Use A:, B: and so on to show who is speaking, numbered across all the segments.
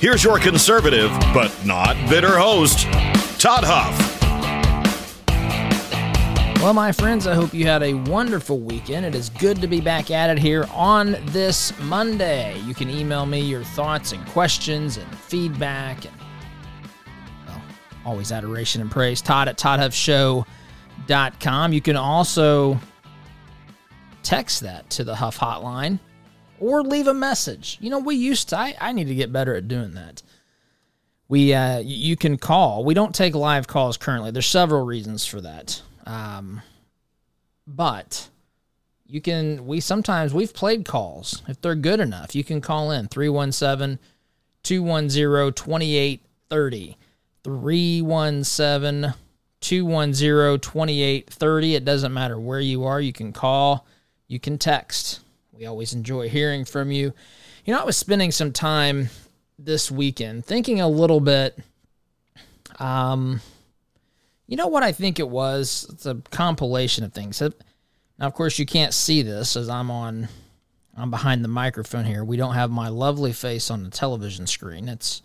A: Here's your conservative, but not bitter host, Todd Huff.
B: Well, my friends, I hope you had a wonderful weekend. It is good to be back at it here on this Monday. You can email me your thoughts and questions and feedback and well, always adoration and praise. Todd at ToddHuffShow.com. You can also text that to the Huff Hotline or leave a message. You know, we used to, I, I need to get better at doing that. We, uh, you can call. We don't take live calls currently. There's several reasons for that. Um, but you can, we sometimes, we've played calls. If they're good enough, you can call in 317 210 2830. 317 210 2830. It doesn't matter where you are, you can call, you can text. We always enjoy hearing from you. You know, I was spending some time this weekend thinking a little bit. Um, you know what I think it was? It's a compilation of things. Now, of course, you can't see this as I'm on. I'm behind the microphone here. We don't have my lovely face on the television screen. It's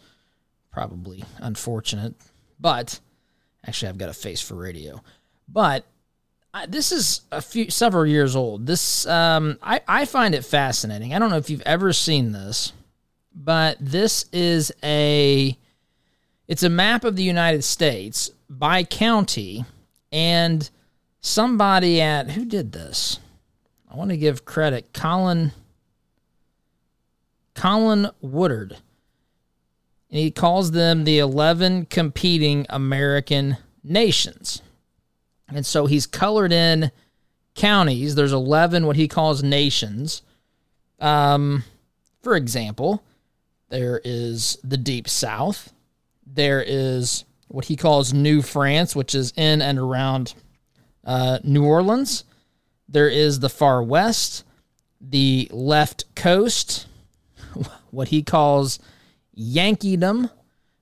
B: probably unfortunate, but actually, I've got a face for radio. But this is a few several years old. This um, I I find it fascinating. I don't know if you've ever seen this, but this is a it's a map of the United States by county, and somebody at who did this? I want to give credit, Colin Colin Woodard. And he calls them the 11 competing American nations. And so he's colored in counties. There's 11 what he calls nations. Um, for example, there is the Deep South. There is what he calls New France, which is in and around uh, New Orleans. There is the Far West, the Left Coast, what he calls Yankeedom,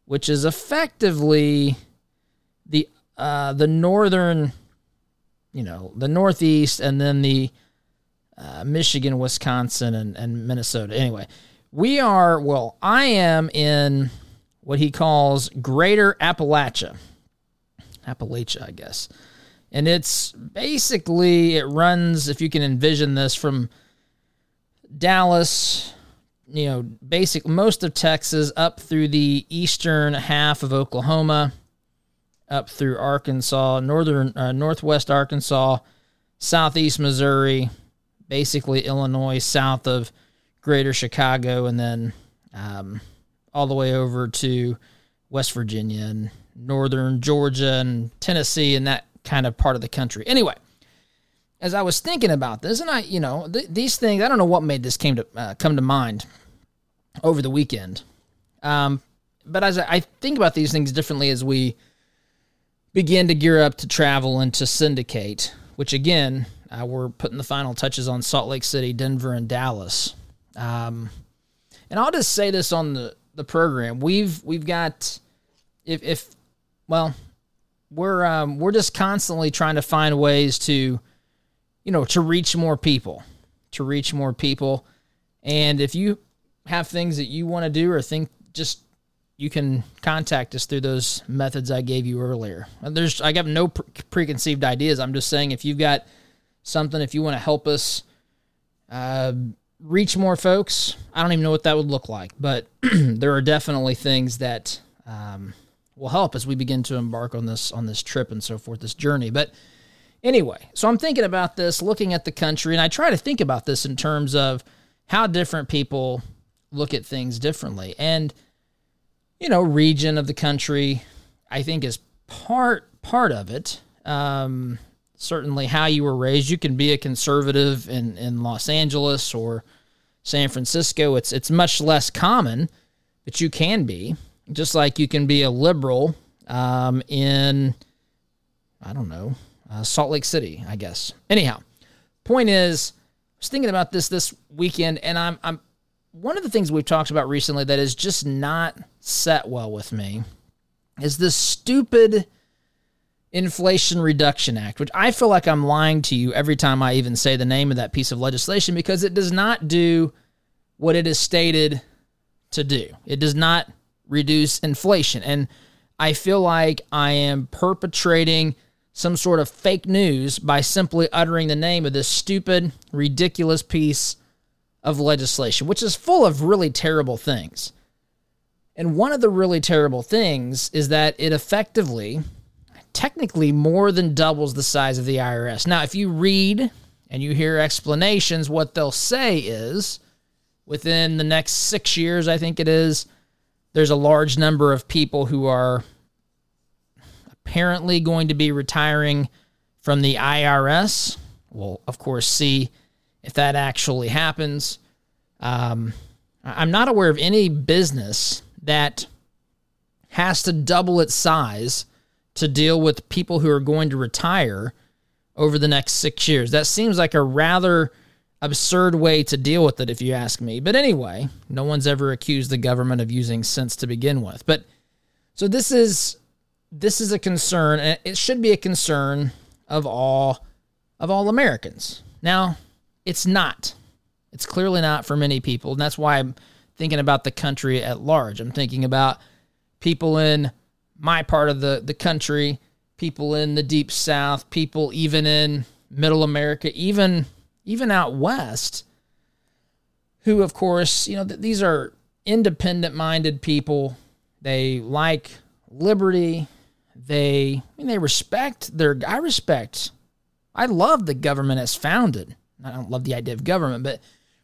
B: which is effectively the uh, the northern, you know, the northeast, and then the uh, Michigan, Wisconsin, and, and Minnesota. Anyway, we are, well, I am in what he calls Greater Appalachia. Appalachia, I guess. And it's basically, it runs, if you can envision this, from Dallas, you know, basic most of Texas up through the eastern half of Oklahoma up through Arkansas, northern uh, northwest Arkansas, southeast Missouri, basically Illinois, south of Greater Chicago, and then um, all the way over to West Virginia and northern Georgia and Tennessee and that kind of part of the country. Anyway, as I was thinking about this, and I, you know, th- these things, I don't know what made this came to uh, come to mind over the weekend. Um, but as I, I think about these things differently as we begin to gear up to travel and to syndicate, which again, uh, we're putting the final touches on Salt Lake City, Denver, and Dallas. Um, and I'll just say this on the, the program: we've we've got if if well, we're um, we're just constantly trying to find ways to, you know, to reach more people, to reach more people, and if you have things that you want to do or think just you can contact us through those methods I gave you earlier. There's I got no pre- preconceived ideas. I'm just saying if you've got something, if you want to help us uh, reach more folks, I don't even know what that would look like, but there are definitely things that um, will help as we begin to embark on this on this trip and so forth, this journey. But anyway, so I'm thinking about this, looking at the country, and I try to think about this in terms of how different people look at things differently, and you know, region of the country, I think is part part of it. Um, certainly, how you were raised. You can be a conservative in in Los Angeles or San Francisco. It's it's much less common, but you can be. just like you can be a liberal um, in, I don't know, uh, Salt Lake City, I guess. Anyhow, point is, I was thinking about this this weekend, and I'm, I'm one of the things we've talked about recently that is just not set well with me is this stupid Inflation Reduction Act, which I feel like I'm lying to you every time I even say the name of that piece of legislation because it does not do what it is stated to do. It does not reduce inflation. And I feel like I am perpetrating some sort of fake news by simply uttering the name of this stupid, ridiculous piece of legislation, which is full of really terrible things. And one of the really terrible things is that it effectively technically more than doubles the size of the IRS. Now, if you read and you hear explanations, what they'll say is within the next six years, I think it is, there's a large number of people who are apparently going to be retiring from the IRS. We'll, of course, see if that actually happens. Um, I'm not aware of any business that has to double its size to deal with people who are going to retire over the next six years. That seems like a rather absurd way to deal with it, if you ask me. But anyway, no one's ever accused the government of using sense to begin with. But so this is this is a concern, and it should be a concern of all of all Americans. Now, it's not. It's clearly not for many people, and that's why I'm thinking about the country at large. I'm thinking about people in my part of the, the country, people in the deep south, people even in middle America, even even out west, who of course, you know, th- these are independent minded people. They like liberty. They I mean they respect their I respect I love the government as founded. I don't love the idea of government, but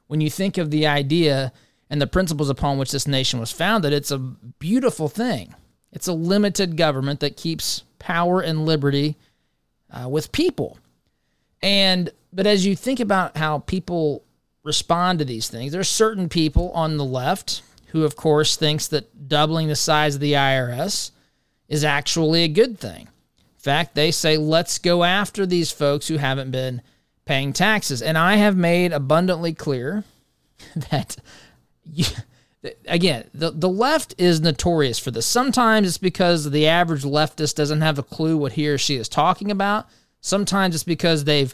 B: when you think of the idea and the principles upon which this nation was founded, it's a beautiful thing. It's a limited government that keeps power and liberty uh, with people. And but as you think about how people respond to these things, there's certain people on the left who, of course, thinks that doubling the size of the IRS is actually a good thing. In fact, they say let's go after these folks who haven't been paying taxes. And I have made abundantly clear that. You, again, the, the left is notorious for this. Sometimes it's because the average leftist doesn't have a clue what he or she is talking about. Sometimes it's because they've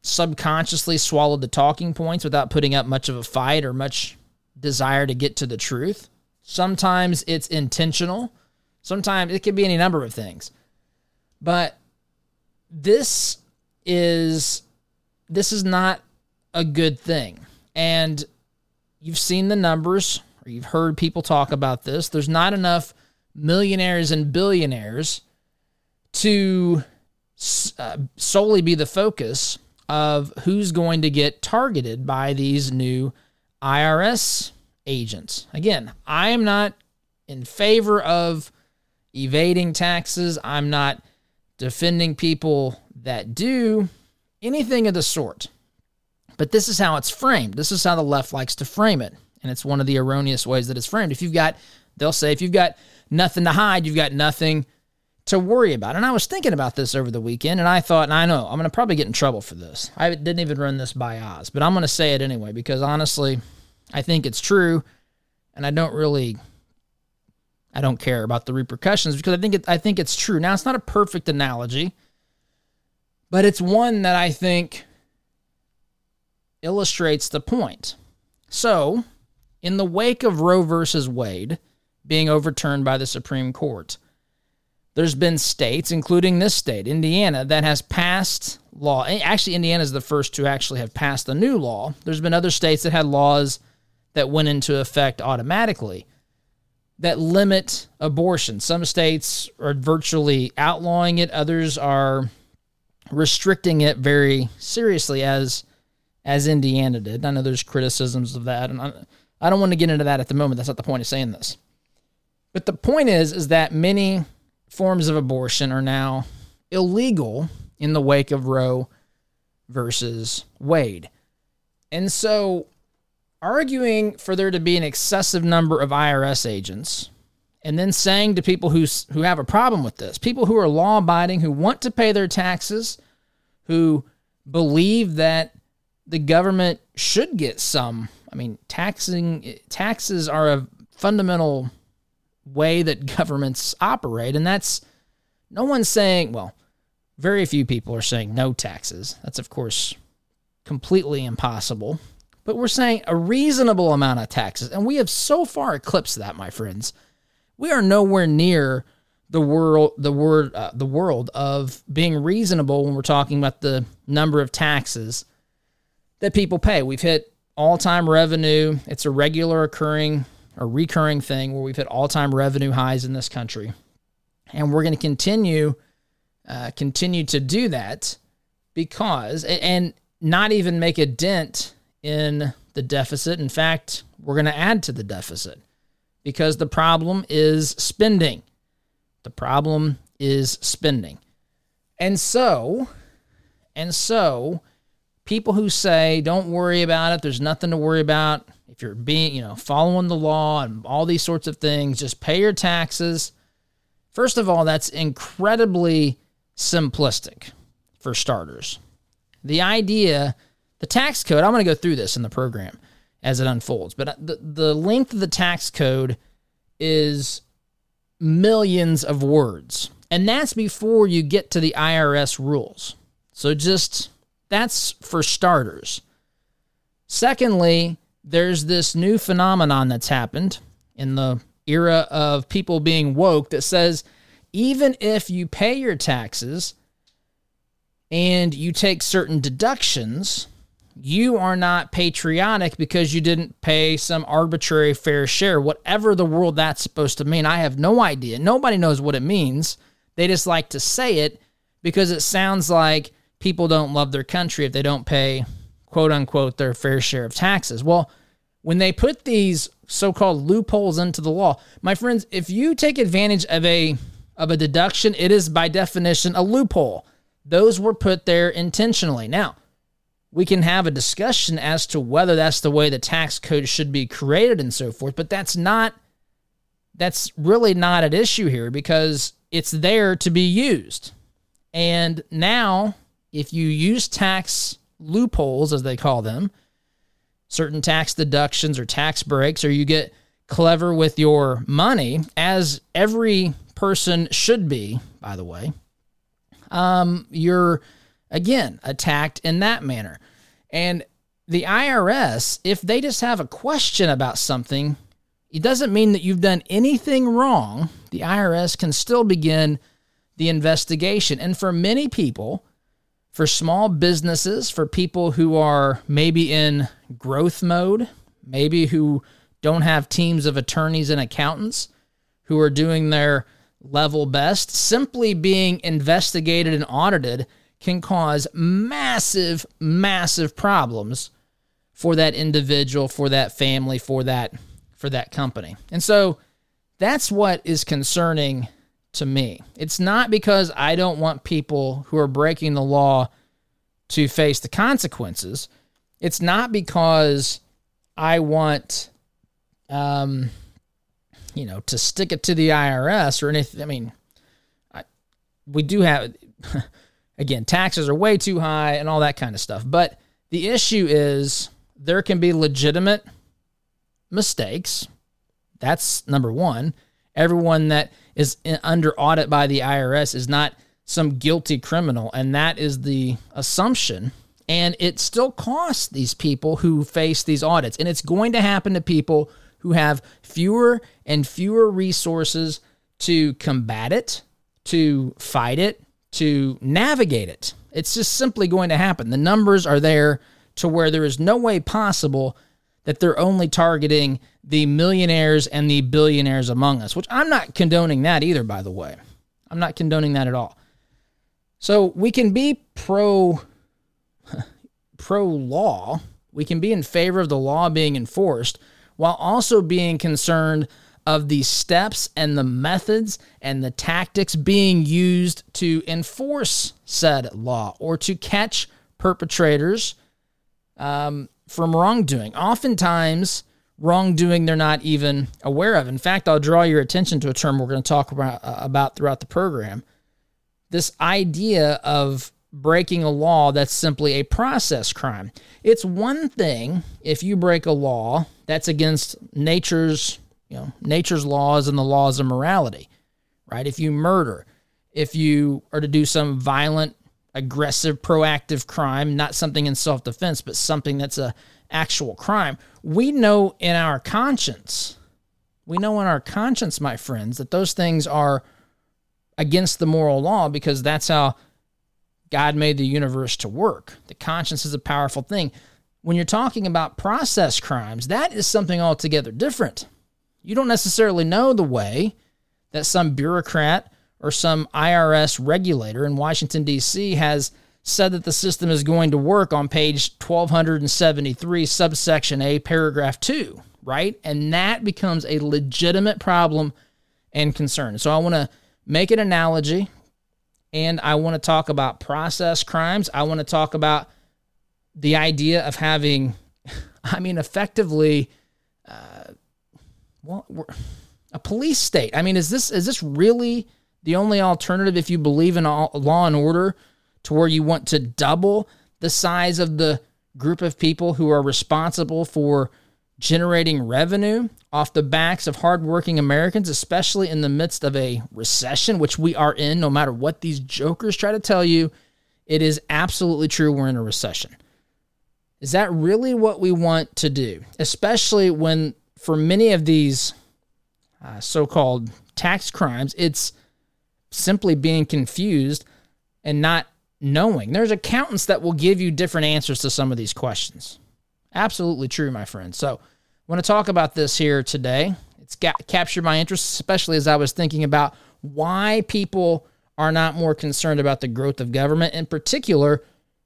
B: subconsciously swallowed the talking points without putting up much of a fight or much desire to get to the truth. Sometimes it's intentional. Sometimes it could be any number of things. But this is this is not a good thing. And you've seen the numbers or you've heard people talk about this. There's not enough millionaires and billionaires to uh, solely be the focus of who's going to get targeted by these new IRS agents. Again, I am not in favor of evading taxes. I'm not defending people that do anything of the sort. But this is how it's framed. This is how the left likes to frame it. And it's one of the erroneous ways that it's framed. If you've got, they'll say, if you've got nothing to hide, you've got nothing to worry about. And I was thinking about this over the weekend, and I thought, and I know I'm going to probably get in trouble for this. I didn't even run this by Oz, but I'm going to say it anyway because honestly, I think it's true, and I don't really, I don't care about the repercussions because I think it, I think it's true. Now it's not a perfect analogy, but it's one that I think illustrates the point. So, in the wake of Roe versus Wade being overturned by the Supreme Court, there's been states, including this state, Indiana, that has passed law. Actually, Indiana is the first to actually have passed a new law. There's been other states that had laws that went into effect automatically that limit abortion. Some states are virtually outlawing it, others are restricting it very seriously, as as Indiana did. I know there's criticisms of that, and I, I don't want to get into that at the moment. That's not the point of saying this. But the point is, is that many forms of abortion are now illegal in the wake of Roe versus Wade. And so, arguing for there to be an excessive number of IRS agents and then saying to people who who have a problem with this, people who are law abiding, who want to pay their taxes, who believe that the government should get some. I mean, taxing taxes are a fundamental way that governments operate, and that's no one's saying. Well, very few people are saying no taxes. That's of course completely impossible. But we're saying a reasonable amount of taxes, and we have so far eclipsed that, my friends we are nowhere near the world the word uh, the world of being reasonable when we're talking about the number of taxes that people pay. We've hit all-time revenue. It's a regular occurring a recurring thing where we've hit all-time revenue highs in this country. And we're going to continue uh, continue to do that because and not even make a dent in the deficit. In fact, we're going to add to the deficit because the problem is spending. The problem is spending. And so, and so, people who say, don't worry about it, there's nothing to worry about. If you're being, you know, following the law and all these sorts of things, just pay your taxes. First of all, that's incredibly simplistic for starters. The idea, the tax code, I'm going to go through this in the program as it unfolds. But the, the length of the tax code is millions of words. And that's before you get to the IRS rules. So just that's for starters. Secondly, there's this new phenomenon that's happened in the era of people being woke that says even if you pay your taxes and you take certain deductions, you are not patriotic because you didn't pay some arbitrary fair share, whatever the world that's supposed to mean. I have no idea. Nobody knows what it means. They just like to say it because it sounds like people don't love their country if they don't pay, quote unquote, their fair share of taxes. Well, when they put these so-called loopholes into the law, my friends, if you take advantage of a of a deduction, it is by definition a loophole. Those were put there intentionally. Now, we can have a discussion as to whether that's the way the tax code should be created and so forth, but that's not that's really not at issue here because it's there to be used. And now, if you use tax loopholes, as they call them, certain tax deductions or tax breaks, or you get clever with your money, as every person should be, by the way, um, you're again attacked in that manner. And the IRS, if they just have a question about something, it doesn't mean that you've done anything wrong. The IRS can still begin the investigation. And for many people, for small businesses, for people who are maybe in growth mode, maybe who don't have teams of attorneys and accountants who are doing their level best, simply being investigated and audited can cause massive, massive problems for that individual, for that family, for that for that company. And so that's what is concerning to me. It's not because I don't want people who are breaking the law to face the consequences. It's not because I want um you know to stick it to the IRS or anything. I mean, I, we do have again, taxes are way too high and all that kind of stuff. But the issue is there can be legitimate mistakes. That's number one. Everyone that is under audit by the IRS is not some guilty criminal. And that is the assumption. And it still costs these people who face these audits. And it's going to happen to people who have fewer and fewer resources to combat it, to fight it, to navigate it. It's just simply going to happen. The numbers are there to where there is no way possible that they're only targeting the millionaires and the billionaires among us, which I'm not condoning that either, by the way. I'm not condoning that at all. So we can be pro pro law, we can be in favor of the law being enforced while also being concerned of the steps and the methods and the tactics being used to enforce said law or to catch perpetrators um, from wrongdoing. Oftentimes, wrongdoing they're not even aware of. In fact, I'll draw your attention to a term we're going to talk about, uh, about throughout the program. This idea of breaking a law that's simply a process crime. It's one thing if you break a law that's against nature's, you know, nature's laws and the laws of morality, right? If you murder, if you are to do some violent, aggressive, proactive crime, not something in self-defense, but something that's a actual crime, we know in our conscience, we know in our conscience, my friends, that those things are against the moral law because that's how God made the universe to work. The conscience is a powerful thing. When you're talking about process crimes, that is something altogether different. You don't necessarily know the way that some bureaucrat or some IRS regulator in Washington, D.C. has said that the system is going to work on page 1273, subsection A, paragraph 2, right? And that becomes a legitimate problem and concern. So I want to make an analogy and I want to talk about process crimes. I want to talk about the idea of having, I mean, effectively, uh, well, a police state. I mean, is this is this really the only alternative if you believe in all, law and order to where you want to double the size of the group of people who are responsible for generating revenue off the backs of hardworking Americans, especially in the midst of a recession, which we are in, no matter what these jokers try to tell you. It is absolutely true we're in a recession. Is that really what we want to do? Especially when, for many of these uh, so called tax crimes, it's simply being confused and not knowing. There's accountants that will give you different answers to some of these questions. Absolutely true, my friend. So, I want to talk about this here today. It's got, captured my interest, especially as I was thinking about why people are not more concerned about the growth of government, in particular,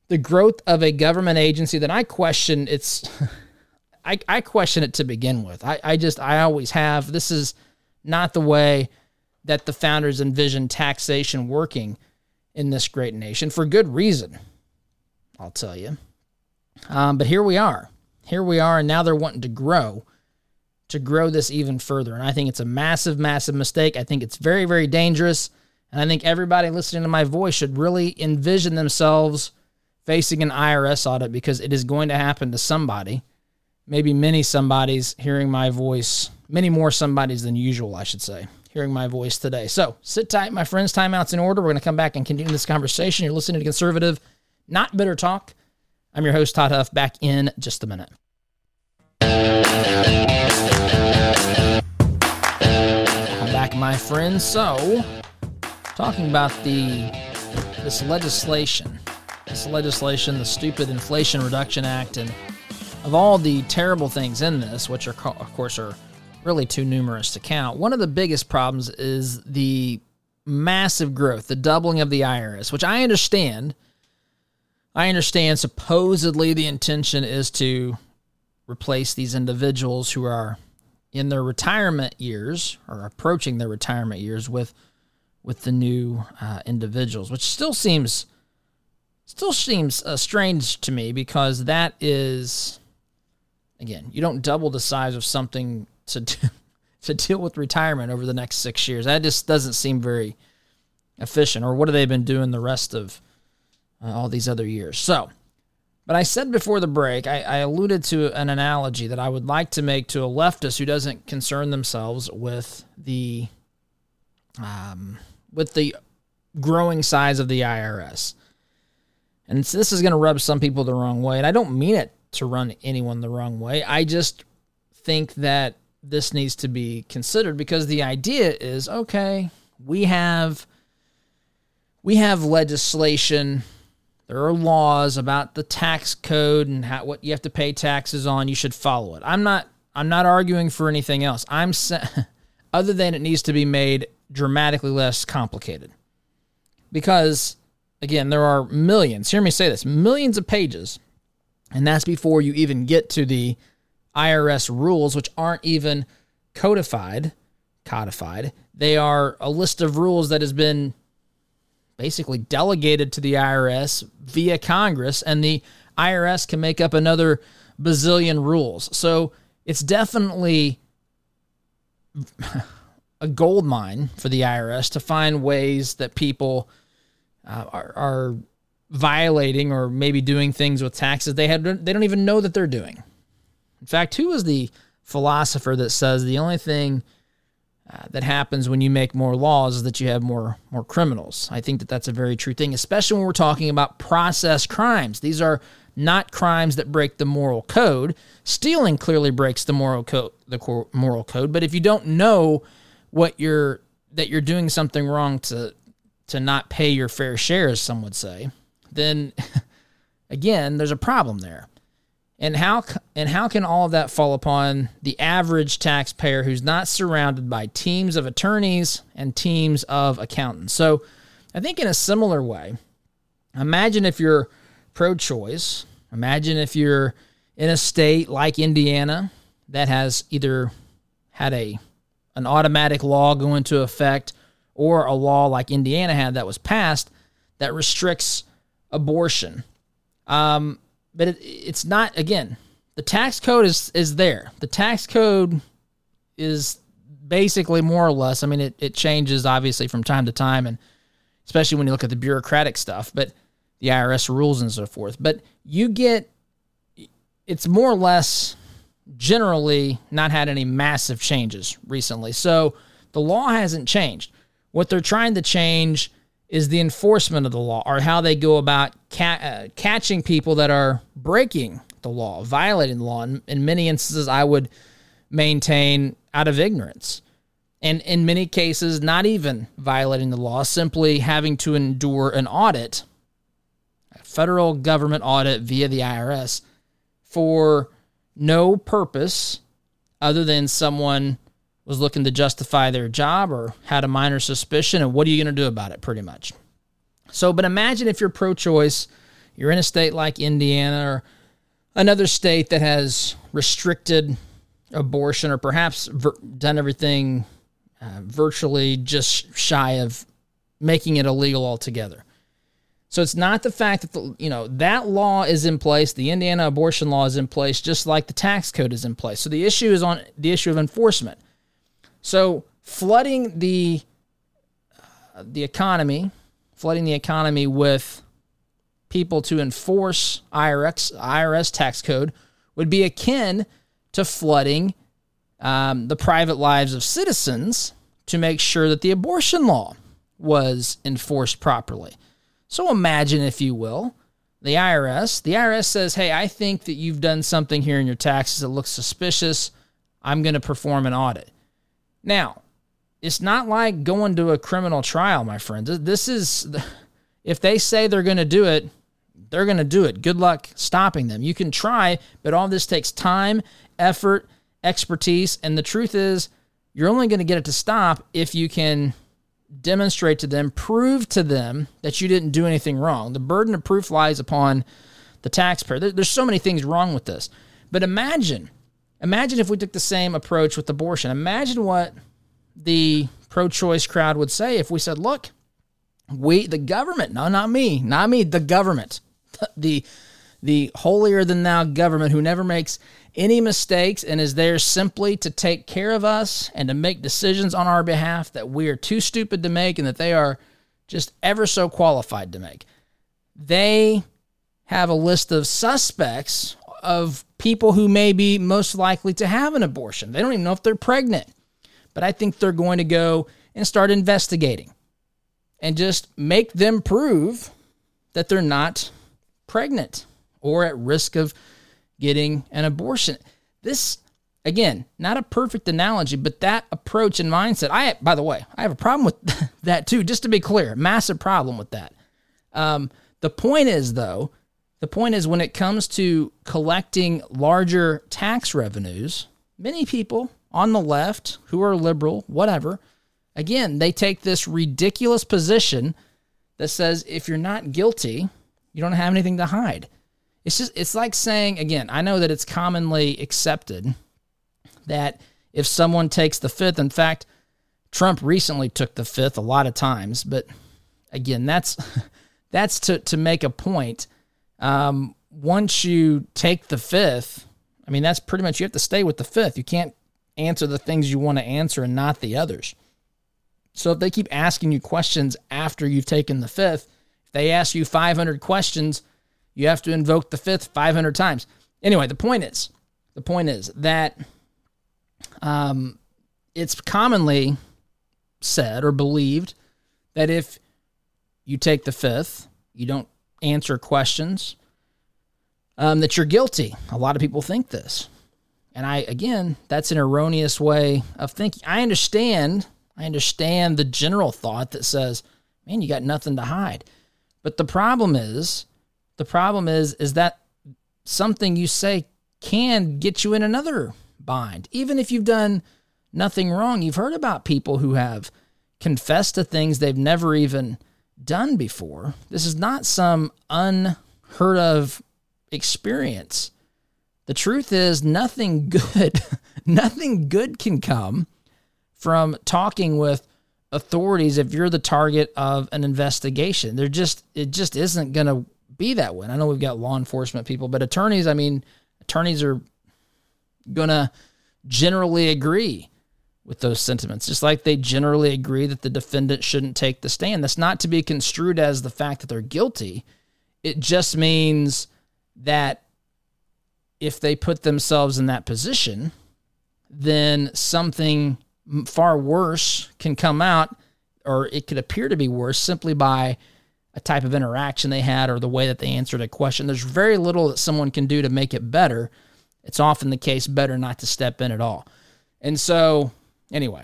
B: the growth of a government agency that I question its I, I question it to begin with. I, I just I always have. This is not the way that the founders envisioned taxation working in this great nation for good reason. I'll tell you. Um, but here we are here we are, and now they're wanting to grow, to grow this even further. And I think it's a massive, massive mistake. I think it's very, very dangerous. And I think everybody listening to my voice should really envision themselves facing an IRS audit because it is going to happen to somebody. Maybe many somebodies hearing my voice, many more somebodies than usual, I should say, hearing my voice today. So sit tight, my friends. Timeout's in order. We're going to come back and continue this conversation. You're listening to Conservative, Not Bitter Talk. I'm your host, Todd Huff, back in just a minute. I'm back, my friends. So, talking about the this legislation, this legislation, the stupid Inflation Reduction Act, and of all the terrible things in this, which are of course are really too numerous to count. One of the biggest problems is the massive growth, the doubling of the IRS, which I understand I understand supposedly the intention is to replace these individuals who are in their retirement years or approaching their retirement years with with the new uh, individuals, which still seems still seems uh, strange to me because that is again you don't double the size of something to do, to deal with retirement over the next six years. That just doesn't seem very efficient. Or what have they been doing the rest of uh, all these other years. So, but I said before the break, I, I, alluded to an analogy that I would like to make to a leftist who doesn't concern themselves with the um, with the growing size of the IRS. And this is going to rub some people the wrong way, and I don't mean it to run anyone the wrong way. I just think that this needs to be considered because the idea is okay, we have we have legislation there are laws about the tax code and how, what you have to pay taxes on. You should follow it. I'm not. I'm not arguing for anything else. I'm other than it needs to be made dramatically less complicated. Because again, there are millions. Hear me say this: millions of pages, and that's before you even get to the IRS rules, which aren't even codified. Codified. They are a list of rules that has been basically delegated to the IRS via Congress, and the IRS can make up another bazillion rules. So it's definitely a gold mine for the IRS to find ways that people uh, are, are violating or maybe doing things with taxes they had they don't even know that they're doing. In fact, who is the philosopher that says the only thing uh, that happens when you make more laws is that you have more more criminals. I think that that's a very true thing, especially when we're talking about process crimes. These are not crimes that break the moral code. Stealing clearly breaks the moral code, the moral code. But if you don't know what you're that you're doing something wrong to to not pay your fair share, as some would say, then again, there's a problem there. And how and how can all of that fall upon the average taxpayer who's not surrounded by teams of attorneys and teams of accountants? So, I think in a similar way, imagine if you're pro-choice, imagine if you're in a state like Indiana that has either had a an automatic law go into effect or a law like Indiana had that was passed that restricts abortion. Um, but it, it's not again the tax code is is there. The tax code is basically more or less i mean it, it changes obviously from time to time and especially when you look at the bureaucratic stuff but the irs rules and so forth. But you get it's more or less generally not had any massive changes recently. So the law hasn't changed. What they're trying to change is the enforcement of the law or how they go about ca- uh, catching people that are breaking the law, violating the law. And in many instances, I would maintain out of ignorance. And in many cases, not even violating the law, simply having to endure an audit, a federal government audit via the IRS, for no purpose other than someone was looking to justify their job or had a minor suspicion, and what are you going to do about it, pretty much? So, but imagine if you're pro choice, you're in a state like Indiana or another state that has restricted abortion or perhaps done everything uh, virtually just shy of making it illegal altogether. So it's not the fact that the, you know that law is in place, the Indiana abortion law is in place, just like the tax code is in place. So the issue is on the issue of enforcement. So flooding the uh, the economy, flooding the economy with people to enforce IRS IRS tax code would be akin to flooding um, the private lives of citizens to make sure that the abortion law was enforced properly. So imagine, if you will, the IRS. The IRS says, "Hey, I think that you've done something here in your taxes that looks suspicious. I'm going to perform an audit." Now, it's not like going to a criminal trial, my friends. This is, if they say they're going to do it, they're going to do it. Good luck stopping them. You can try, but all this takes time, effort, expertise. And the truth is, you're only going to get it to stop if you can demonstrate to them, prove to them that you didn't do anything wrong. The burden of proof lies upon the taxpayer. There's so many things wrong with this. But imagine Imagine if we took the same approach with abortion. Imagine what the pro choice crowd would say if we said, look, we, the government, no, not me, not me, the government, the, the holier than thou government who never makes any mistakes and is there simply to take care of us and to make decisions on our behalf that we are too stupid to make and that they are just ever so qualified to make. They have a list of suspects of people who may be most likely to have an abortion. They don't even know if they're pregnant. But I think they're going to go and start investigating and just make them prove that they're not pregnant or at risk of getting an abortion. This again, not a perfect analogy, but that approach and mindset. I by the way, I have a problem with that too, just to be clear. Massive problem with that. Um, the point is though, the point is, when it comes to collecting larger tax revenues, many people on the left who are liberal, whatever, again, they take this ridiculous position that says if you're not guilty, you don't have anything to hide. It's just, it's like saying, again, I know that it's commonly accepted that if someone takes the fifth, in fact, Trump recently took the fifth a lot of times, but again, that's that's to to make a point um, once you take the fifth, I mean, that's pretty much you have to stay with the fifth. You can't answer the things you want to answer and not the others. So if they keep asking you questions after you've taken the fifth, if they ask you 500 questions, you have to invoke the fifth 500 times. Anyway, the point is, the point is that um, it's commonly said or believed that if you take the fifth, you don't answer questions, um, that you're guilty. A lot of people think this. And I, again, that's an erroneous way of thinking. I understand, I understand the general thought that says, man, you got nothing to hide. But the problem is, the problem is, is that something you say can get you in another bind. Even if you've done nothing wrong, you've heard about people who have confessed to things they've never even done before. This is not some unheard of experience. The truth is, nothing good, nothing good can come from talking with authorities if you're the target of an investigation. They're just, it just isn't going to be that way. And I know we've got law enforcement people, but attorneys, I mean, attorneys are going to generally agree with those sentiments, just like they generally agree that the defendant shouldn't take the stand. That's not to be construed as the fact that they're guilty. It just means that if they put themselves in that position, then something far worse can come out, or it could appear to be worse simply by a type of interaction they had or the way that they answered a question. There's very little that someone can do to make it better. It's often the case better not to step in at all. And so, anyway,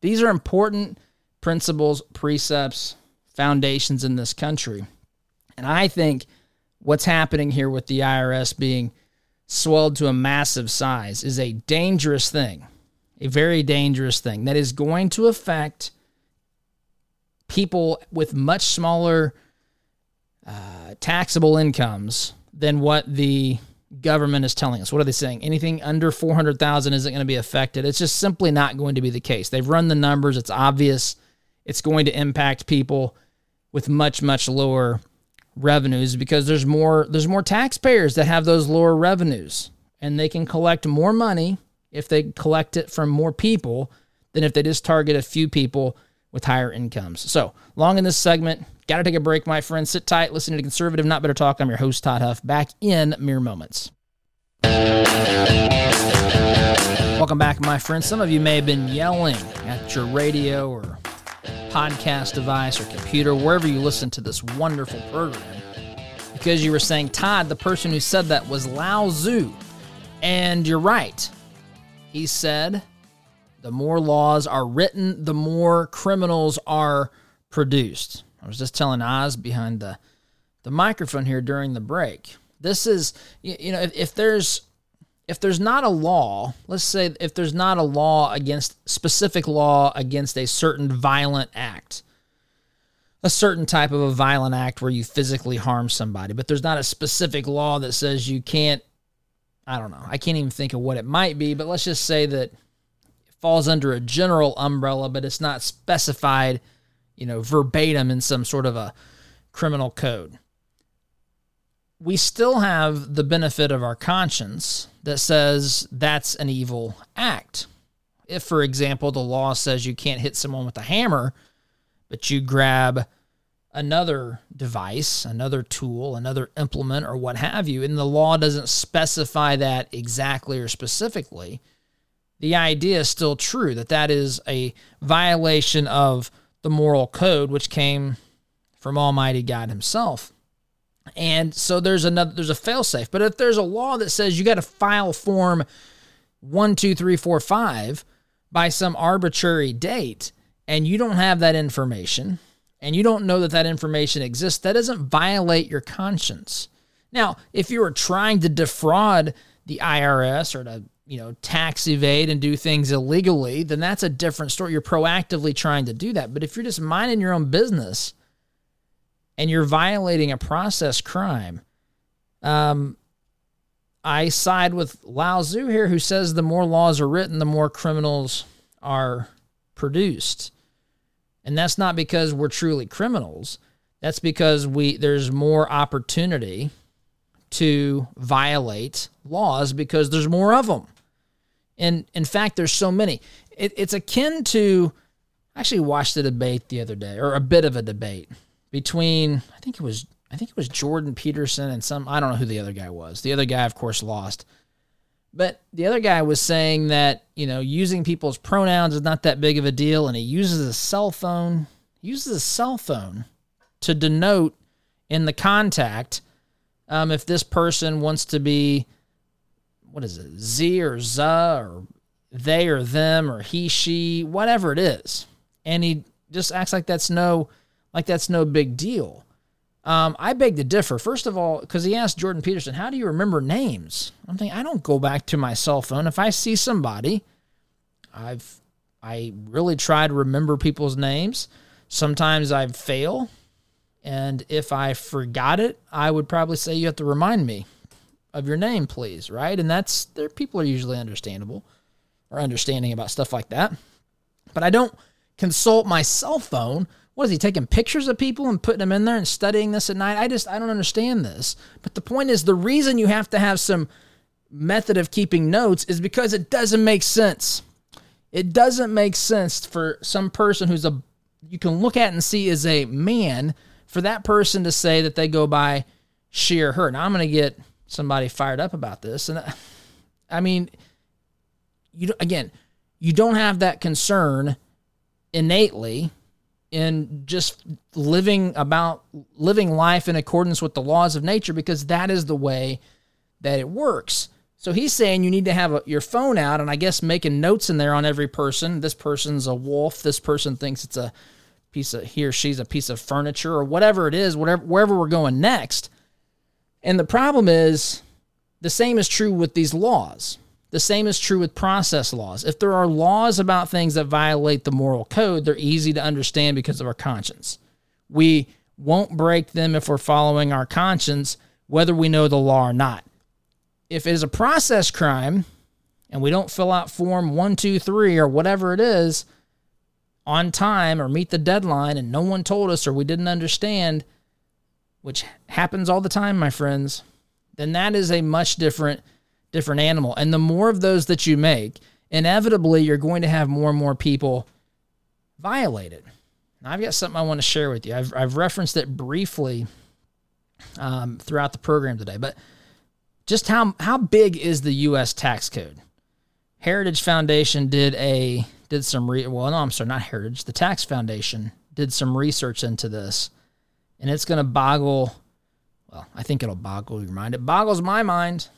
B: these are important principles, precepts, foundations in this country. And I think what's happening here with the IRS being swelled to a massive size is a dangerous thing, a very dangerous thing that is going to affect people with much smaller uh, taxable incomes than what the government is telling us. What are they saying? Anything under 400,000 isn't going to be affected. It's just simply not going to be the case. They've run the numbers, it's obvious. It's going to impact people with much much lower revenues because there's more there's more taxpayers that have those lower revenues and they can collect more money if they collect it from more people than if they just target a few people with higher incomes. So, long in this segment, got to take a break, my friends. Sit tight, listen to Conservative Not Bitter Talk. I'm your host, Todd Huff, back in mere moments. Welcome back, my friends. Some of you may have been yelling at your radio or podcast device or computer, wherever you listen to this wonderful program, because you were saying, Todd, the person who said that was Lao Tzu. And you're right. He said, the more laws are written, the more criminals are produced. I was just telling Oz behind the, the microphone here during the break. This is, you know, if, if there's if there's not a law, let's say if there's not a law against specific law against a certain violent act, a certain type of a violent act where you physically harm somebody, but there's not a specific law that says you can't I don't know. I can't even think of what it might be, but let's just say that falls under a general umbrella, but it's not specified, you know, verbatim in some sort of a criminal code we still have the benefit of our conscience that says that's an evil act. If, for example, the law says you can't hit someone with a hammer, but you grab another device, another tool, another implement, or what have you, and the law doesn't specify that exactly or specifically, the idea is still true that that is a violation of the moral code, which came from Almighty God Himself. And so there's another there's a failsafe. But if there's a law that says you got to file form one, two, three, four, five by some arbitrary date, and you don't have that information, and you don't know that that information exists, that doesn't violate your conscience. Now, if you were trying to defraud the IRS or to you know tax evade and do things illegally, then that's a different story. You're proactively trying to do that. But if you're just minding your own business and you're violating a process crime. Um, I side with Lao Tzu here, who says the more laws are written, the more criminals are produced. And that's not because we're truly criminals. That's because we there's more opportunity to violate laws because there's more of them. And in fact, there's so many. It, it's akin to, I actually watched a debate the other day, or a bit of a debate between, I think it was, I think it was Jordan Peterson and some, I don't know who the other guy was. The other guy, of course, lost. But the other guy was saying that, you know, using people's pronouns is not that big of a deal. And he uses a cell phone, uses a cell phone to denote in the contact um, if this person wants to be, what is it, Z or Z or they or them or he, she, whatever it is. And he just acts like that's no, like that's no big deal. Um, I beg to differ. First of all, because he asked Jordan Peterson, "How do you remember names?" I'm thinking, I don't go back to my cell phone. If I see somebody, I've I really try to remember people's names. Sometimes I fail, and if I forgot it, I would probably say you have to remind me of your name, please. Right? And that's there. People are usually understandable or understanding about stuff like that. But I don't consult my cell phone what is he taking pictures of people and putting them in there and studying this at night? I just I don't understand this. But the point is the reason you have to have some method of keeping notes is because it doesn't make sense. It doesn't make sense for some person who's a you can look at and see as a man for that person to say that they go by she or her. Now I'm going to get somebody fired up about this and I mean you again, you don't have that concern innately in just living about living life in accordance with the laws of nature because that is the way that it works. So he's saying you need to have a, your phone out and I guess making notes in there on every person. This person's a wolf. This person thinks it's a piece of he or she's a piece of furniture or whatever it is, whatever wherever we're going next. And the problem is the same is true with these laws. The same is true with process laws. If there are laws about things that violate the moral code, they're easy to understand because of our conscience. We won't break them if we're following our conscience, whether we know the law or not. If it is a process crime and we don't fill out form 123 or whatever it is on time or meet the deadline and no one told us or we didn't understand, which happens all the time, my friends, then that is a much different different animal. And the more of those that you make, inevitably you're going to have more and more people violate it. Now, I've got something I want to share with you. I've, I've referenced it briefly um, throughout the program today, but just how how big is the U.S. tax code? Heritage Foundation did a did some re well no I'm sorry not Heritage the Tax Foundation did some research into this, and it's going to boggle. Well, I think it'll boggle your mind. It boggles my mind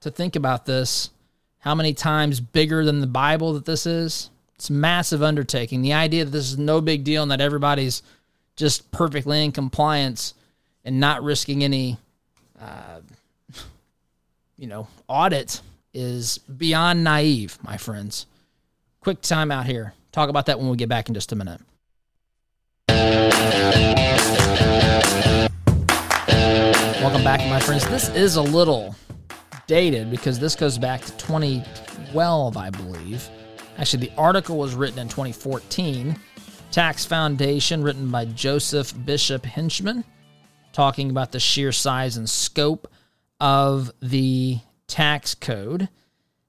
B: to think about this, how many times bigger than the Bible that this is. It's massive undertaking. The idea that this is no big deal and that everybody's just perfectly in compliance and not risking any, uh, you know, audit is beyond naive, my friends. Quick time out here. Talk about that when we get back in just a minute. Welcome back, my friends. This is a little dated because this goes back to 2012, I believe. Actually, the article was written in 2014. Tax Foundation, written by Joseph Bishop Henchman, talking about the sheer size and scope of the tax code.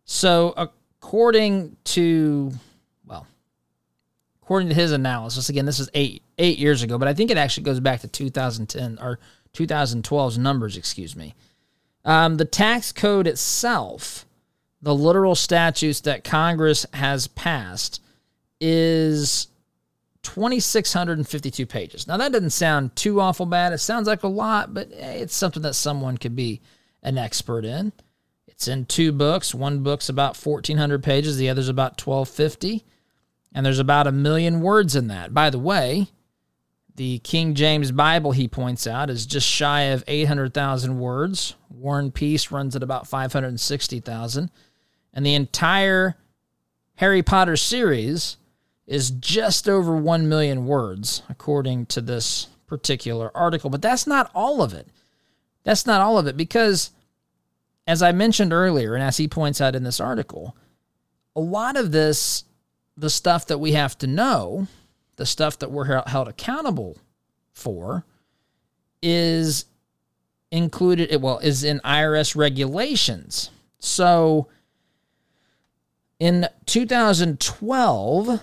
B: So, according to, well, according to his analysis, again, this is eight eight years ago, but I think it actually goes back to 2010 or 2012's numbers, excuse me. Um, the tax code itself, the literal statutes that Congress has passed, is 2,652 pages. Now, that doesn't sound too awful bad. It sounds like a lot, but it's something that someone could be an expert in. It's in two books. One book's about 1,400 pages, the other's about 1,250. And there's about a million words in that. By the way, the King James Bible, he points out, is just shy of 800,000 words. War and Peace runs at about 560,000. And the entire Harry Potter series is just over 1 million words, according to this particular article. But that's not all of it. That's not all of it because, as I mentioned earlier, and as he points out in this article, a lot of this, the stuff that we have to know, the stuff that we're held accountable for is included, well, is in IRS regulations. So in 2012,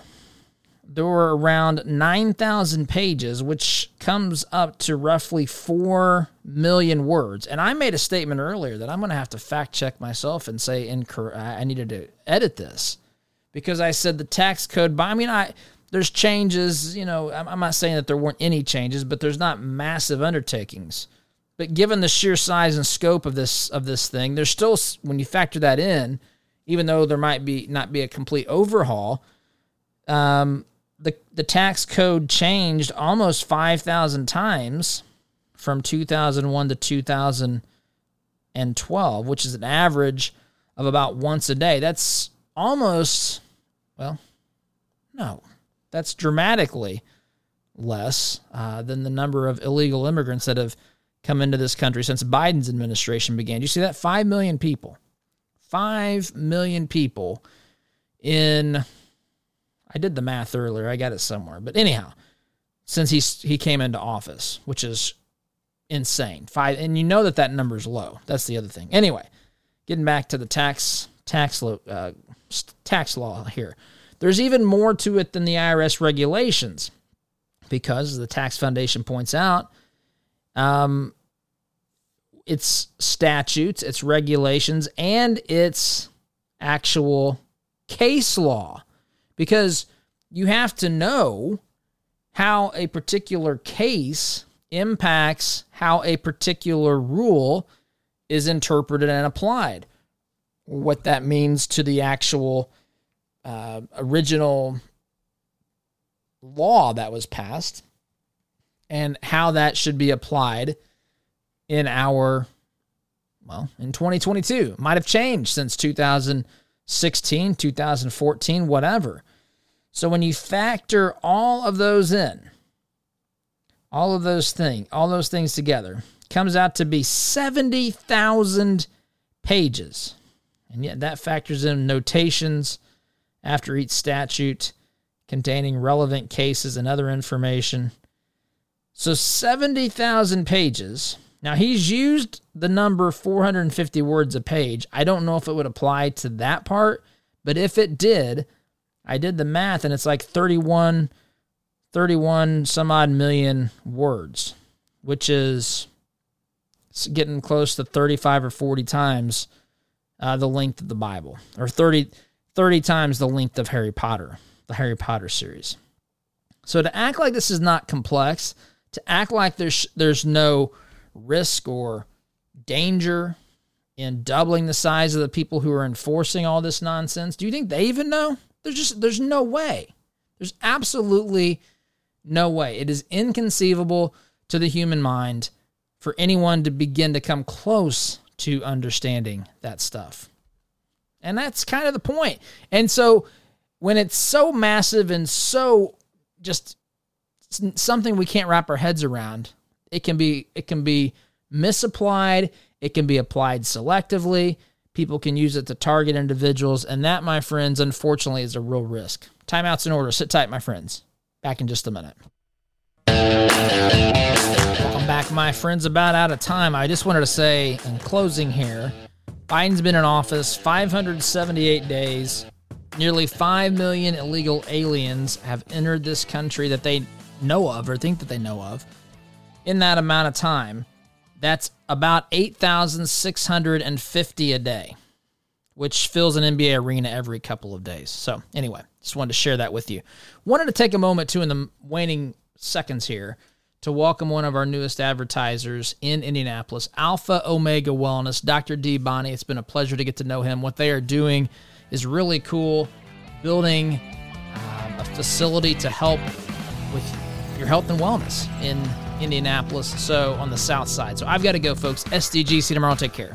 B: there were around 9,000 pages, which comes up to roughly 4 million words. And I made a statement earlier that I'm going to have to fact check myself and say incorrect. I needed to edit this because I said the tax code. But I mean, I there's changes. You know, I'm not saying that there weren't any changes, but there's not massive undertakings. But given the sheer size and scope of this of this thing, there's still when you factor that in, even though there might be not be a complete overhaul. Um, the the tax code changed almost 5,000 times from 2001 to 2012, which is an average of about once a day. That's almost well, no, that's dramatically less uh, than the number of illegal immigrants that have come into this country since Biden's administration began. You see that? 5 million people. 5 million people in I did the math earlier. I got it somewhere. But anyhow, since he he came into office, which is insane. Five, and you know that that number is low. That's the other thing. Anyway, getting back to the tax tax uh, tax law here. There's even more to it than the IRS regulations, because the Tax Foundation points out, um, it's statutes, it's regulations, and it's actual case law because you have to know how a particular case impacts how a particular rule is interpreted and applied. What that means to the actual uh, original law that was passed and how that should be applied in our well in 2022 might have changed since 2016 2014 whatever so when you factor all of those in, all of those things, all those things together, comes out to be 70,000 pages. And yet that factors in notations after each statute containing relevant cases and other information. So 70,000 pages. Now he's used the number 450 words a page. I don't know if it would apply to that part, but if it did, I did the math and it's like 31, 31 some odd million words, which is getting close to 35 or 40 times uh, the length of the Bible, or 30, 30 times the length of Harry Potter, the Harry Potter series. So to act like this is not complex, to act like there's there's no risk or danger in doubling the size of the people who are enforcing all this nonsense, do you think they even know? There's just there's no way. There's absolutely no way. It is inconceivable to the human mind for anyone to begin to come close to understanding that stuff. And that's kind of the point. And so when it's so massive and so just something we can't wrap our heads around, it can be it can be misapplied, it can be applied selectively, People can use it to target individuals, and that, my friends, unfortunately, is a real risk. Timeouts in order. Sit tight, my friends. Back in just a minute. Welcome back, my friends. About out of time. I just wanted to say in closing here Biden's been in office 578 days. Nearly 5 million illegal aliens have entered this country that they know of or think that they know of in that amount of time. That's about 8,650 a day, which fills an NBA arena every couple of days. So, anyway, just wanted to share that with you. Wanted to take a moment, too, in the waning seconds here to welcome one of our newest advertisers in Indianapolis, Alpha Omega Wellness, Dr. D. Bonnie. It's been a pleasure to get to know him. What they are doing is really cool, building um, a facility to help with your health and wellness in Indianapolis, so on the south side. So I've got to go, folks. SDG, see you tomorrow. Take care.